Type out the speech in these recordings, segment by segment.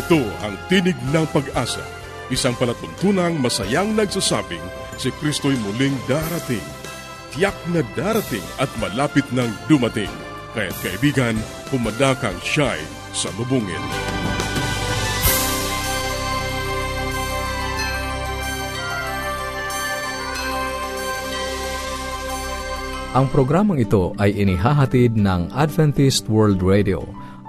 Ito ang Tinig ng Pag-asa, isang palatuntunang masayang nagsasabing si Kristo'y muling darating. Tiyak na darating at malapit nang dumating. Kaya't kaibigan, pumadakang siya'y sa bubungin. Ang programang ito ay inihahatid ng Adventist World Radio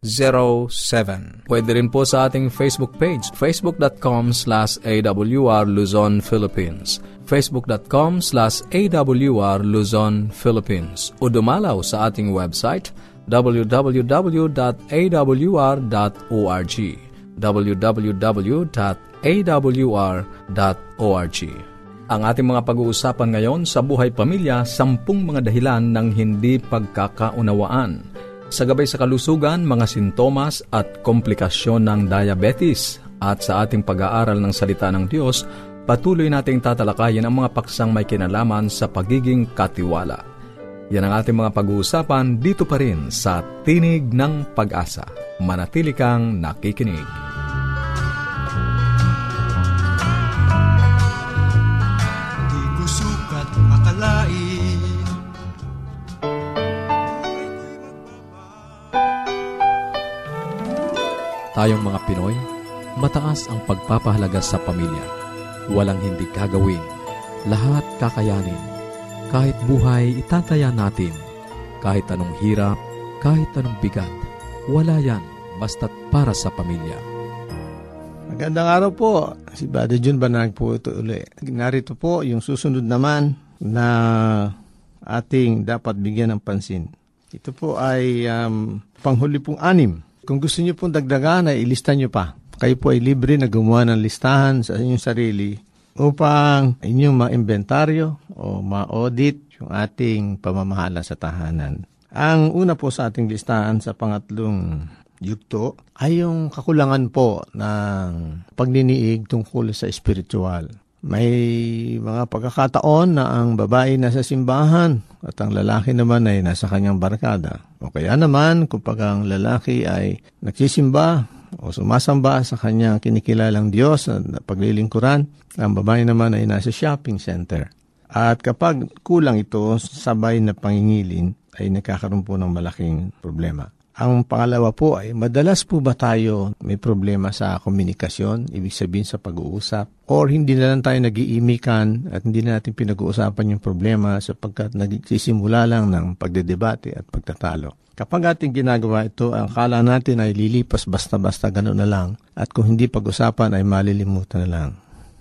0968-8536-607. Pwede rin po sa ating Facebook page, facebook.com slash awr Luzon, Philippines. facebook.com slash awr Luzon, Philippines. O dumalaw sa ating website, www.awr.org www.awr.org. Ang ating mga pag-uusapan ngayon sa buhay pamilya, sampung mga dahilan ng hindi pagkakaunawaan. Sa gabay sa kalusugan, mga sintomas at komplikasyon ng diabetes. At sa ating pag-aaral ng salita ng Diyos, patuloy nating tatalakayin ang mga paksang may kinalaman sa pagiging katiwala. Yan ang ating mga pag-uusapan dito pa rin sa Tinig ng Pag-asa. Manatili kang nakikinig. Tayong mga Pinoy, mataas ang pagpapahalaga sa pamilya. Walang hindi gagawin. Lahat kakayanin. Kahit buhay, itataya natin. Kahit anong hirap, kahit anong bigat. Wala yan, basta't para sa pamilya. Magandang araw po. Si Bada Jun Banag po ito uli. Narito po yung susunod naman na ating dapat bigyan ng pansin. Ito po ay um, panghuli pong anim kung gusto niyo pong dagdagan, ay ilista niyo pa. Kayo po ay libre na gumawa ng listahan sa inyong sarili upang inyong ma-inventaryo o ma-audit yung ating pamamahala sa tahanan. Ang una po sa ating listahan sa pangatlong yugto ay yung kakulangan po ng pagniniig tungkol sa spiritual. May mga pagkakataon na ang babae nasa simbahan at ang lalaki naman ay nasa kanyang barkada. O kaya naman kapag ang lalaki ay nagsisimba o sumasamba sa kanyang kinikilalang Diyos na paglilingkuran, ang babae naman ay nasa shopping center. At kapag kulang ito, sabay na pangingilin, ay nakakaroon po ng malaking problema. Ang pangalawa po ay madalas po ba tayo may problema sa komunikasyon, ibig sabihin sa pag-uusap, or hindi na lang tayo nag-iimikan at hindi na natin pinag-uusapan yung problema sapagkat nagsisimula lang ng pagdedebate at pagtatalo. Kapag ating ginagawa ito, ang kala natin ay lilipas basta-basta gano'n na lang at kung hindi pag-usapan ay malilimutan na lang.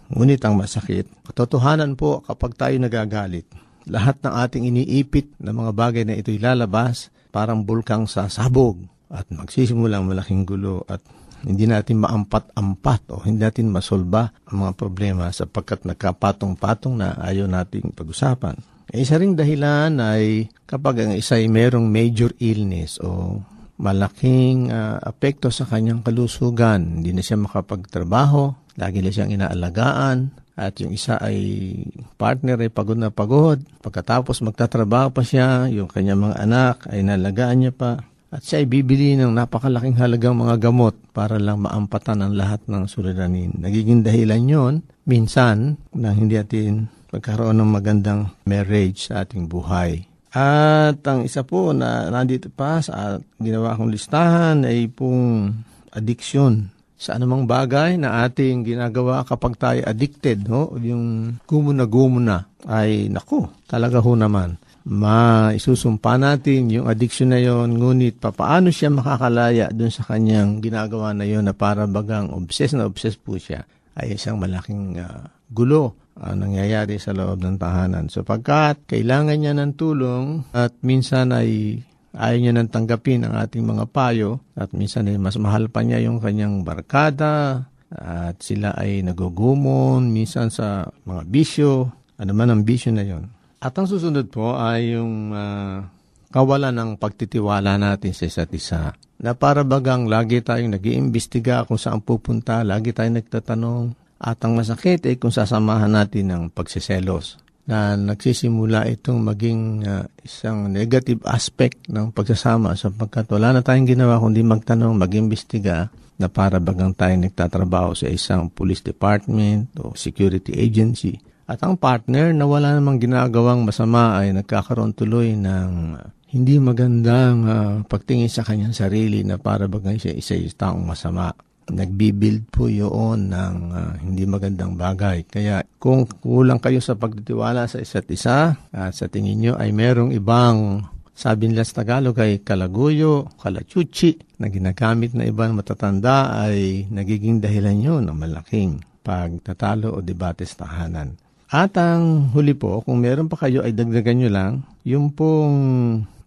Ngunit ang masakit, katotohanan po kapag tayo nagagalit, lahat ng ating iniipit na mga bagay na ito'y lalabas parang bulkang sasabog at magsisimulang malaking gulo at hindi natin maampat-ampat o hindi natin masolba ang mga problema sapagkat nagkapatong-patong na ayaw nating pag-usapan. E isa ring dahilan ay kapag ang isa ay merong major illness o malaking uh, apekto sa kanyang kalusugan, hindi na siya makapagtrabaho, lagi na siyang inaalagaan, at yung isa ay partner ay pagod na pagod. Pagkatapos magtatrabaho pa siya, yung kanyang mga anak ay nalagaan niya pa. At siya ay bibili ng napakalaking halagang mga gamot para lang maampatan ang lahat ng suliranin. Nagiging dahilan yon minsan na hindi atin pagkaroon ng magandang marriage sa ating buhay. At ang isa po na nandito pa sa ginawa kong listahan ay pong addiction sa anumang bagay na ating ginagawa kapag tayo addicted, no? yung gumo na gumo na, ay naku, talaga ho naman. Maisusumpa natin yung addiction na yon, ngunit papaano siya makakalaya dun sa kanyang ginagawa na yon na para bagang obsessed na obsessed po siya, ay isang malaking uh, gulo uh, nangyayari sa loob ng tahanan. So pagkat kailangan niya ng tulong at minsan ay ayaw niya nang tanggapin ang ating mga payo at minsan ay mas mahal pa niya yung kanyang barkada at sila ay nagugumon minsan sa mga bisyo, ano man ang bisyo na yon. At ang susunod po ay yung uh, kawalan ng pagtitiwala natin sa isa't isa. Na para bagang lagi tayong nag-iimbestiga kung saan pupunta, lagi tayong nagtatanong, at ang masakit ay kung sasamahan natin ng pagsiselos na nagsisimula itong maging uh, isang negative aspect ng pagsasama sapagkat wala na tayong ginawa kundi magtanong, mag-imbestiga na para bagang tayo nagtatrabaho sa isang police department o security agency. At ang partner na wala namang ginagawang masama ay nagkakaroon tuloy ng hindi magandang uh, pagtingin sa kanyang sarili na para bagang siya isa taong masama nagbibuild po yun ng uh, hindi magandang bagay. Kaya kung kulang kayo sa pagtitiwala sa isa't isa at sa tingin nyo ay merong ibang sabi nila sa Tagalog ay kalaguyo, kalachuchi na ginagamit na ibang matatanda ay nagiging dahilan yun ng malaking pagtatalo o debate sa tahanan. At ang huli po, kung meron pa kayo ay dagdagan nyo lang, yung pong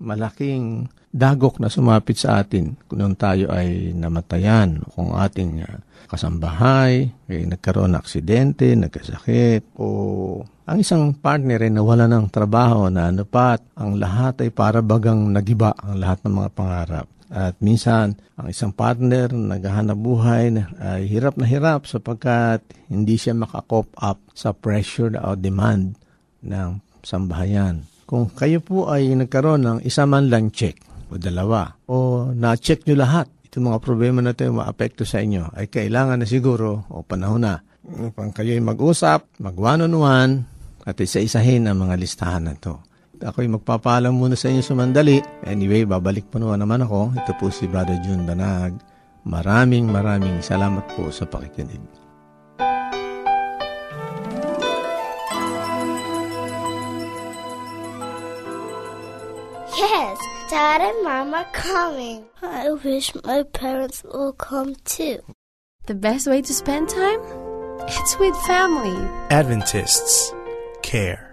malaking dagok na sumapit sa atin kung tayo ay namatayan, kung ating uh, kasambahay, ay nagkaroon ng aksidente, nagkasakit, o ang isang partner ay nawala ng trabaho na ano pat, ang lahat ay para bagang nagiba ang lahat ng mga pangarap. At minsan, ang isang partner naghahanap buhay ay hirap na hirap sapagkat hindi siya makakop up sa pressure o demand ng sambahayan. Kung kayo po ay nagkaroon ng isa man lang check, o dalawa o na-check nyo lahat itong mga problema na ito yung sa inyo ay kailangan na siguro o panahon na upang kayo mag-usap, mag one-on-one at isa-isahin ang mga listahan na ito. Ako'y magpapaalam muna sa inyo sumandali. Anyway, babalik po naman ako. Ito po si Brother June Banag. Maraming maraming salamat po sa pakikinig. Yes! Dad and Mom are coming. I wish my parents will come too. The best way to spend time? It's with family. Adventists care.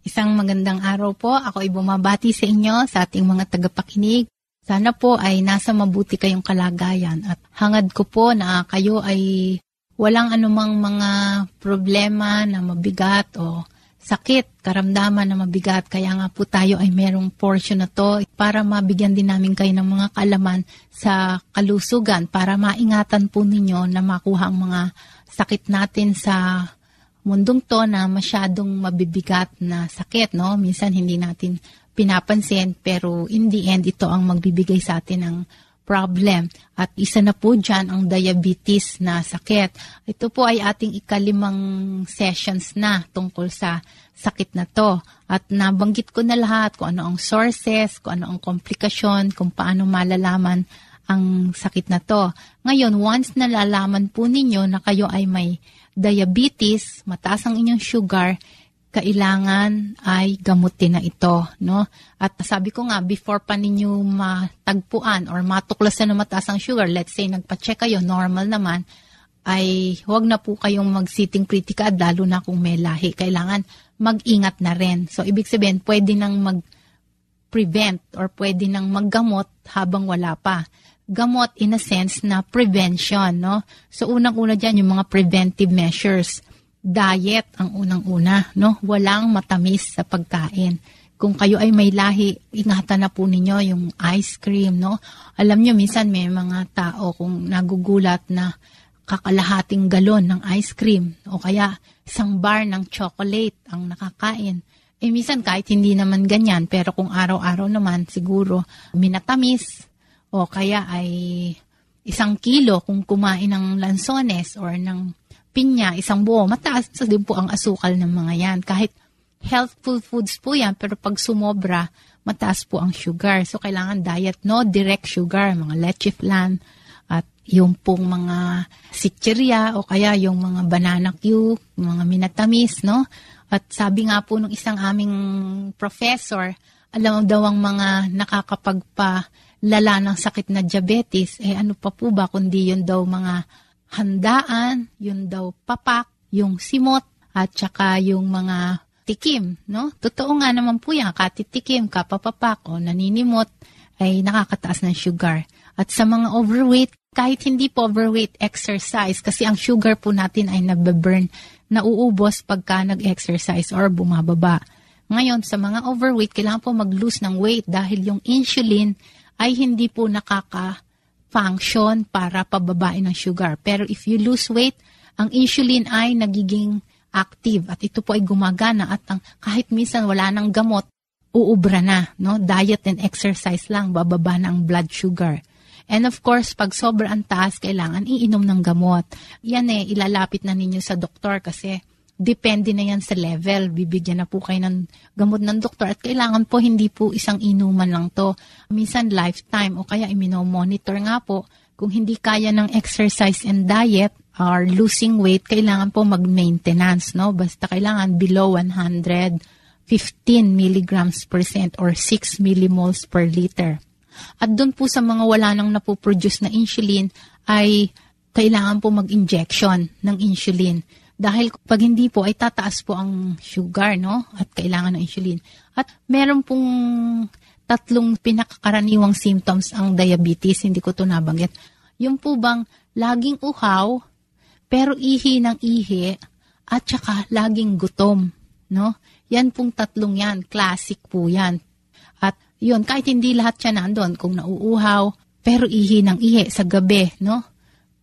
Isang magandang araw po. Ako ay bumabati sa inyo, sa ating mga tagapakinig. Sana po ay nasa mabuti kayong kalagayan at hangad ko po na kayo ay walang anumang mga problema na mabigat o sakit, karamdaman na mabigat. Kaya nga po tayo ay merong portion na to para mabigyan din namin kayo ng mga kalaman sa kalusugan para maingatan po ninyo na makuha ang mga sakit natin sa mundong to na masyadong mabibigat na sakit. No? Minsan hindi natin pinapansin pero in the end ito ang magbibigay sa atin ng problem. At isa na po dyan ang diabetes na sakit. Ito po ay ating ikalimang sessions na tungkol sa sakit na to. At nabanggit ko na lahat kung ano ang sources, kung ano ang komplikasyon, kung paano malalaman ang sakit na to. Ngayon, once nalalaman po ninyo na kayo ay may diabetes, mataas ang inyong sugar, kailangan ay gamutin na ito, no? At sabi ko nga, before pa ninyo matagpuan or matuklasan na mataas ang sugar, let's say nagpa-check kayo, normal naman, ay huwag na po kayong mag-sitting critical, lalo na kung may lahi. Kailangan mag-ingat na rin. So, ibig sabihin, pwede nang mag-prevent or pwede nang maggamot habang wala pa. Gamot in a sense na prevention, no? So, unang-una dyan, yung mga preventive measures diet ang unang-una, no? Walang matamis sa pagkain. Kung kayo ay may lahi, ingatan na po ninyo yung ice cream, no? Alam nyo, minsan may mga tao kung nagugulat na kakalahating galon ng ice cream o kaya isang bar ng chocolate ang nakakain. Eh, minsan kahit hindi naman ganyan, pero kung araw-araw naman, siguro minatamis o kaya ay isang kilo kung kumain ng lansones or ng pinya, isang buo, mataas sa din po ang asukal ng mga yan. Kahit healthful foods po yan, pero pag sumobra, mataas po ang sugar. So, kailangan diet, no direct sugar, mga leche flan, at yung pong mga sitcheria o kaya yung mga banana cue, mga minatamis, no? At sabi nga po ng isang aming professor, alam daw ang mga nakakapagpa lala ng sakit na diabetes, eh ano pa po ba kundi yun daw mga handaan, yun daw papak, yung simot, at saka yung mga tikim, no? Totoo nga naman po yan, katitikim, kapapapak, o naninimot, ay nakakataas ng sugar. At sa mga overweight, kahit hindi po overweight, exercise, kasi ang sugar po natin ay nababurn, nauubos pagka nag-exercise or bumababa. Ngayon, sa mga overweight, kailangan po mag-lose ng weight dahil yung insulin ay hindi po nakaka function para pababain ng sugar. Pero if you lose weight, ang insulin ay nagiging active at ito po ay gumagana at ang, kahit minsan wala nang gamot, uubra na. No? Diet and exercise lang, bababa na blood sugar. And of course, pag sobrang taas, kailangan iinom ng gamot. Yan eh, ilalapit na ninyo sa doktor kasi depende na yan sa level. Bibigyan na po kayo ng gamot ng doktor at kailangan po hindi po isang inuman lang to. Minsan lifetime o kaya imino-monitor nga po kung hindi kaya ng exercise and diet or losing weight, kailangan po mag-maintenance, no? Basta kailangan below 115 milligrams percent or 6 millimoles per liter. At doon po sa mga wala nang napoproduce na insulin ay kailangan po mag-injection ng insulin dahil pag hindi po ay tataas po ang sugar, no? At kailangan ng insulin. At meron pong tatlong pinakakaraniwang symptoms ang diabetes, hindi ko to nabanggit. Yung po bang laging uhaw, pero ihi ng ihi, at saka laging gutom, no? Yan pong tatlong yan, classic po yan. Yun, kahit hindi lahat siya nandun, kung nauuhaw, pero ihi ng ihi sa gabi, no?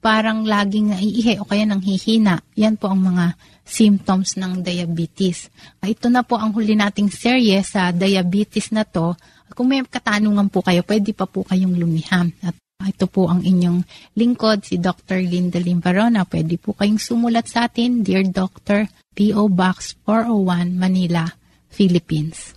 parang laging naiihi o kaya nang hihina. Yan po ang mga symptoms ng diabetes. Ah, ito na po ang huli nating serye sa diabetes na to. Kung may katanungan po kayo, pwede pa po kayong lumiham. At ito po ang inyong lingkod, si Dr. Linda Limbarona. Pwede po kayong sumulat sa atin, Dear Doctor, P.O. Box 401, Manila, Philippines.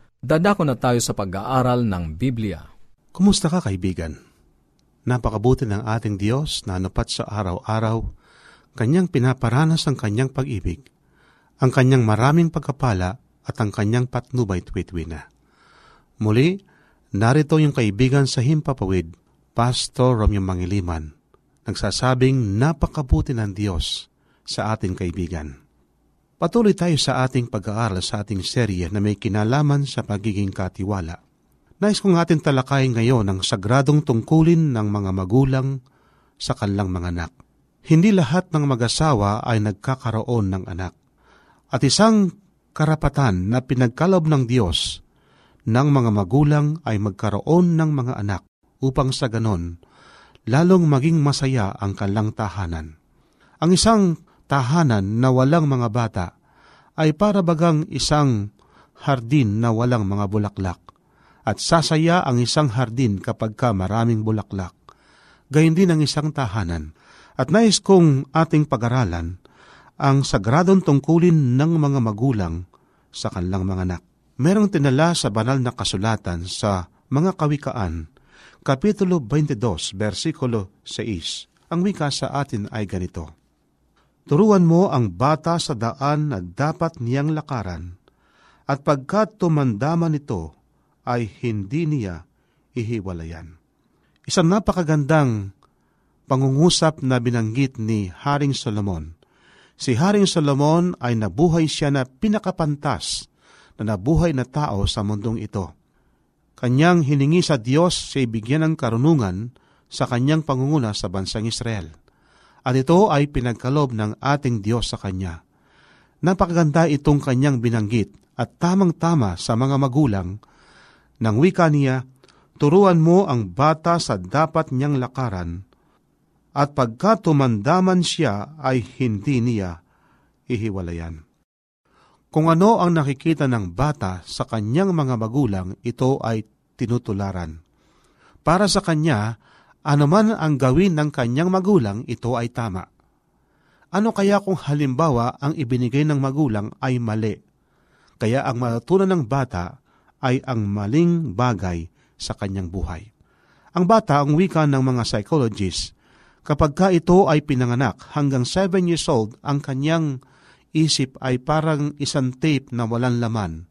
Dadako na tayo sa pag-aaral ng Biblia. Kumusta ka kaibigan? Napakabuti ng ating Diyos na napat sa araw-araw, kanyang pinaparanas ang kanyang pag-ibig, ang kanyang maraming pagkapala at ang kanyang patnubay tuwid na. Muli, narito yung kaibigan sa Himpapawid, Pastor Romeo Mangiliman, nagsasabing napakabuti ng Diyos sa ating kaibigan. Patuloy tayo sa ating pag-aaral sa ating serye na may kinalaman sa pagiging katiwala. Nais kong atin talakayin ngayon ang sagradong tungkulin ng mga magulang sa kanilang mga anak. Hindi lahat ng mag-asawa ay nagkakaroon ng anak. At isang karapatan na pinagkalob ng Diyos ng mga magulang ay magkaroon ng mga anak upang sa ganon, lalong maging masaya ang kanilang tahanan. Ang isang tahanan na walang mga bata ay para bagang isang hardin na walang mga bulaklak at sasaya ang isang hardin kapag ka maraming bulaklak. Gayun din ang isang tahanan. At nais kong ating pag-aralan ang sagradong tungkulin ng mga magulang sa kanilang mga anak. Merong tinala sa banal na kasulatan sa mga kawikaan, Kapitulo 22, versikulo 6. Ang wika sa atin ay ganito. Turuan mo ang bata sa daan na dapat niyang lakaran, at pagkat tumandaman ito, ay hindi niya ihiwalayan. Isang napakagandang pangungusap na binanggit ni Haring Solomon. Si Haring Solomon ay nabuhay siya na pinakapantas na nabuhay na tao sa mundong ito. Kanyang hiningi sa Diyos sa ibigyan ng karunungan sa kanyang pangunguna sa bansang Israel. At ito ay pinagkalob ng ating Diyos sa kanya. Napakaganda itong kanyang binanggit at tamang-tama sa mga magulang nang wika niya, turuan mo ang bata sa dapat niyang lakaran, at pagka tumandaman siya ay hindi niya ihiwalayan. Kung ano ang nakikita ng bata sa kanyang mga magulang, ito ay tinutularan. Para sa kanya, anuman ang gawin ng kanyang magulang, ito ay tama. Ano kaya kung halimbawa ang ibinigay ng magulang ay mali? Kaya ang matutunan ng bata ay ang maling bagay sa kanyang buhay. Ang bata, ang wika ng mga psychologists, kapag ka ito ay pinanganak hanggang 7 years old, ang kanyang isip ay parang isang tape na walang laman.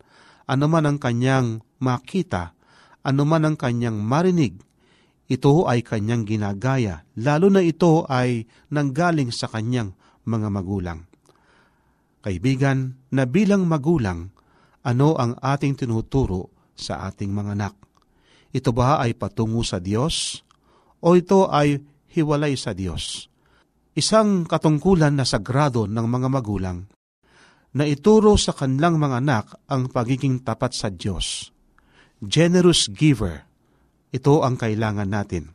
Ano man ang kanyang makita, ano man ang kanyang marinig, ito ay kanyang ginagaya, lalo na ito ay nanggaling sa kanyang mga magulang. Kaibigan, na bilang magulang, ano ang ating tinuturo sa ating mga anak. Ito ba ay patungo sa Diyos o ito ay hiwalay sa Diyos? Isang katungkulan na sagrado ng mga magulang na ituro sa kanilang mga anak ang pagiging tapat sa Diyos. Generous giver, ito ang kailangan natin.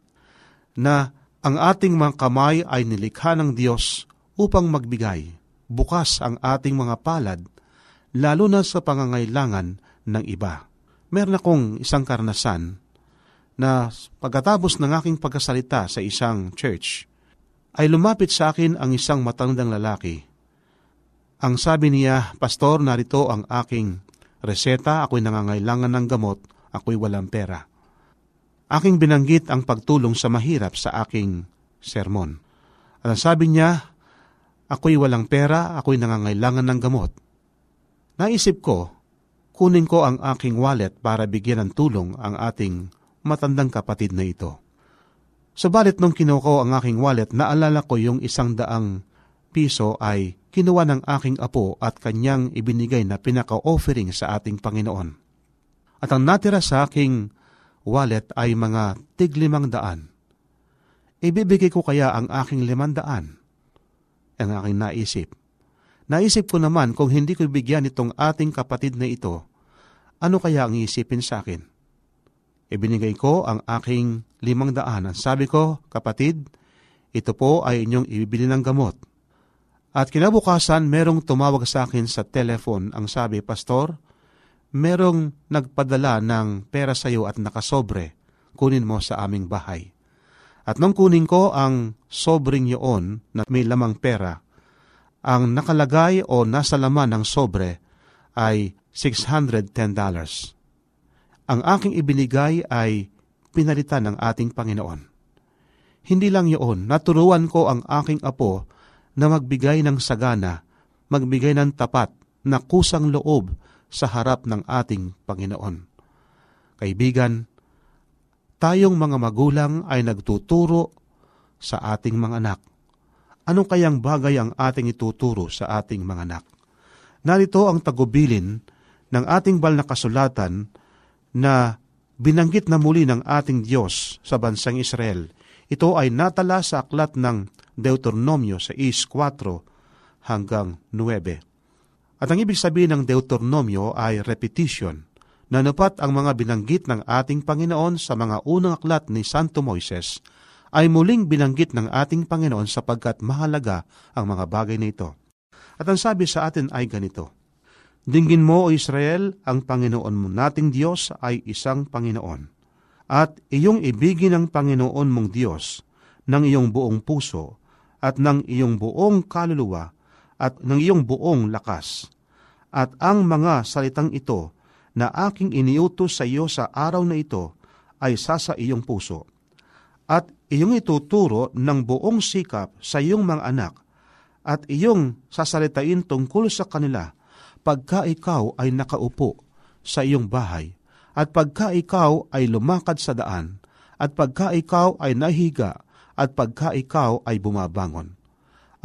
Na ang ating mga kamay ay nilikha ng Diyos upang magbigay. Bukas ang ating mga palad lalo na sa pangangailangan ng iba. Meron akong isang karnasan na pagkatapos ng aking pagkasalita sa isang church, ay lumapit sa akin ang isang matandang lalaki. Ang sabi niya, Pastor, narito ang aking reseta, ako'y nangangailangan ng gamot, ako'y walang pera. Aking binanggit ang pagtulong sa mahirap sa aking sermon. At ang sabi niya, ako'y walang pera, ako'y nangangailangan ng gamot. Naisip ko, kunin ko ang aking wallet para bigyan ng tulong ang ating matandang kapatid na ito. Subalit nung kinuha ko ang aking wallet, naalala ko yung isang daang piso ay kinuha ng aking apo at kanyang ibinigay na pinaka-offering sa ating Panginoon. At ang natira sa aking wallet ay mga tiglimang daan. Ibibigay ko kaya ang aking limandaan? Ang aking naisip Naisip ko naman kung hindi ko bigyan itong ating kapatid na ito, ano kaya ang isipin sa akin? Ibinigay ko ang aking limang daanan. Sabi ko, kapatid, ito po ay inyong ibibili ng gamot. At kinabukasan, merong tumawag sa akin sa telephone. Ang sabi, Pastor, merong nagpadala ng pera sa iyo at nakasobre. Kunin mo sa aming bahay. At nung kunin ko ang sobring yun na may lamang pera, ang nakalagay o nasa laman ng sobre ay $610. Ang aking ibinigay ay pinalitan ng ating Panginoon. Hindi lang yun, naturuan ko ang aking apo na magbigay ng sagana, magbigay ng tapat na kusang loob sa harap ng ating Panginoon. Kaibigan, tayong mga magulang ay nagtuturo sa ating mga anak. Ano kayang bagay ang ating ituturo sa ating mga anak? Narito ang tagubilin ng ating bal na kasulatan na binanggit na muli ng ating Diyos sa bansang Israel. Ito ay natala sa aklat ng Deuteronomio sa is 4 hanggang 9. At ang ibig sabihin ng Deuteronomio ay repetition, na napat ang mga binanggit ng ating Panginoon sa mga unang aklat ni Santo Moises ay muling binanggit ng ating Panginoon sapagkat mahalaga ang mga bagay na ito. At ang sabi sa atin ay ganito, Dinggin mo, O Israel, ang Panginoon mo nating Diyos ay isang Panginoon. At iyong ibigin ang Panginoon mong Diyos ng iyong buong puso at ng iyong buong kaluluwa at ng iyong buong lakas. At ang mga salitang ito na aking iniutos sa iyo sa araw na ito ay sasa iyong puso. At iyong ituturo ng buong sikap sa iyong mga anak at iyong sasalitain tungkol sa kanila pagka ikaw ay nakaupo sa iyong bahay at pagka ikaw ay lumakad sa daan at pagka ikaw ay nahiga at pagka ikaw ay bumabangon.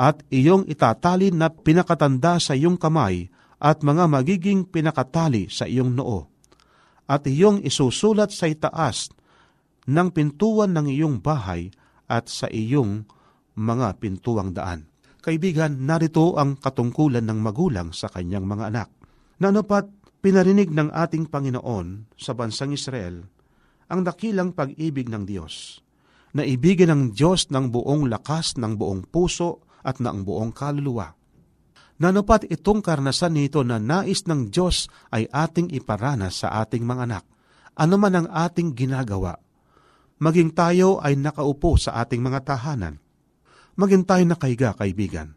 At iyong itatali na pinakatanda sa iyong kamay at mga magiging pinakatali sa iyong noo. At iyong isusulat sa itaas ng pintuan ng iyong bahay at sa iyong mga pintuang daan. Kaibigan, narito ang katungkulan ng magulang sa kanyang mga anak. Nanapat pinarinig ng ating Panginoon sa bansang Israel ang dakilang pag-ibig ng Diyos na ng Diyos ng buong lakas, ng buong puso at ng buong kaluluwa. Nanupat itong karnasan nito na nais ng Diyos ay ating iparanas sa ating mga anak. Ano man ang ating ginagawa, maging tayo ay nakaupo sa ating mga tahanan, maging tayo nakahiga, kaibigan,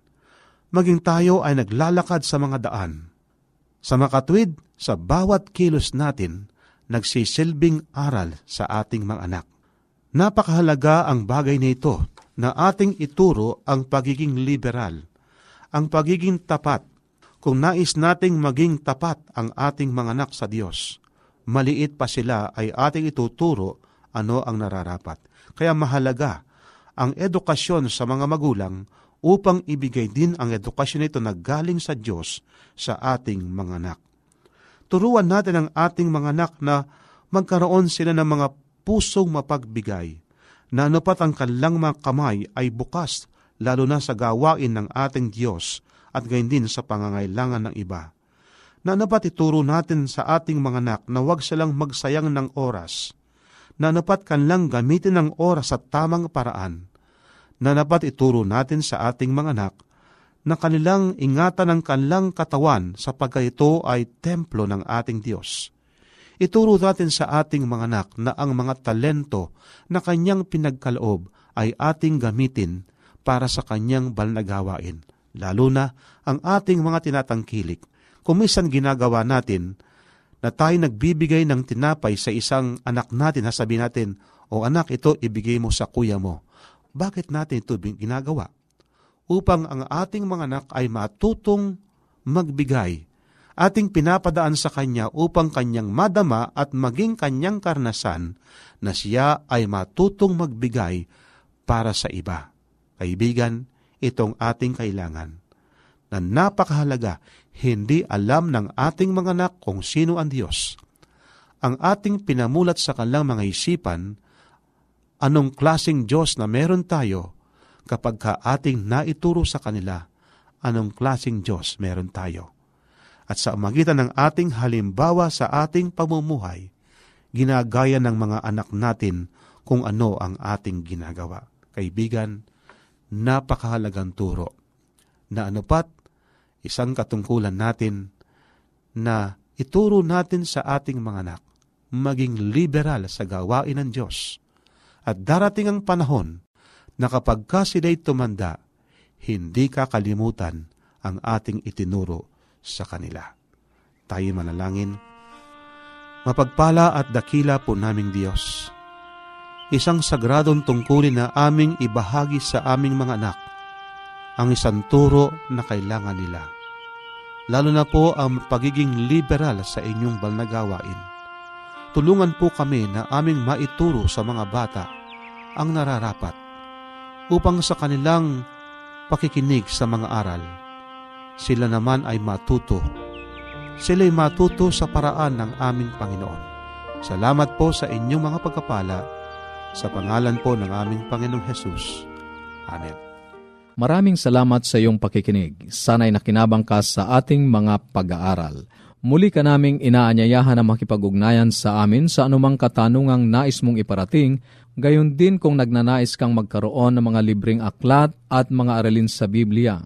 maging tayo ay naglalakad sa mga daan, sa makatwid, sa bawat kilos natin, nagsisilbing aral sa ating mga anak. Napakahalaga ang bagay na ito na ating ituro ang pagiging liberal, ang pagiging tapat. Kung nais nating maging tapat ang ating mga anak sa Diyos, maliit pa sila ay ating ituturo ano ang nararapat. Kaya mahalaga ang edukasyon sa mga magulang upang ibigay din ang edukasyon nito na galing sa Diyos sa ating mga anak. Turuan natin ang ating mga anak na magkaroon sila ng mga pusong mapagbigay, na anupat ang kanilang mga kamay ay bukas, lalo na sa gawain ng ating Diyos at gayon din sa pangangailangan ng iba. Na anupat ituro natin sa ating mga anak na huwag silang magsayang ng oras, na anupat kanilang gamitin ng oras sa tamang paraan, na dapat ituro natin sa ating mga anak na kanilang ingatan ang kanilang katawan sapagkat ito ay templo ng ating Diyos Ituro natin sa ating mga anak na ang mga talento na kanyang pinagkaloob ay ating gamitin para sa kanyang balnagawain, lalo na ang ating mga tinatangkilik. Kumisan ginagawa natin na tayo nagbibigay ng tinapay sa isang anak natin, sabi natin, o anak, ito ibigay mo sa kuya mo. Bakit natin ito ginagawa? Upang ang ating mga anak ay matutong magbigay ating pinapadaan sa Kanya upang Kanyang madama at maging Kanyang karnasan na siya ay matutong magbigay para sa iba. Kaibigan, itong ating kailangan. Na napakahalaga, hindi alam ng ating mga anak kung sino ang Diyos. Ang ating pinamulat sa kanilang mga isipan, anong klasing Diyos na meron tayo kapag ka ating naituro sa kanila, anong klasing Diyos meron tayo at sa magitan ng ating halimbawa sa ating pamumuhay, ginagaya ng mga anak natin kung ano ang ating ginagawa. Kaibigan, napakahalagang turo. na anupat isang katungkulan natin na ituro natin sa ating mga anak maging liberal sa gawain ng Diyos. At darating ang panahon na kapag ka sila'y tumanda, hindi kakalimutan ang ating itinuro sa kanila. Tayo manalangin. Mapagpala at dakila po naming Diyos. Isang sagradong tungkulin na aming ibahagi sa aming mga anak. Ang isang turo na kailangan nila. Lalo na po ang pagiging liberal sa inyong balnagawain. Tulungan po kami na aming maituro sa mga bata ang nararapat upang sa kanilang pakikinig sa mga aral, sila naman ay matuto. Sila'y matuto sa paraan ng aming Panginoon. Salamat po sa inyong mga pagkapala sa pangalan po ng aming Panginoong Hesus. Amen. Maraming salamat sa iyong pakikinig. Sana'y nakinabang ka sa ating mga pag-aaral. Muli ka naming inaanyayahan na makipag-ugnayan sa amin sa anumang katanungang nais mong iparating Gayon din kung nagnanais kang magkaroon ng mga libreng aklat at mga aralin sa Biblia.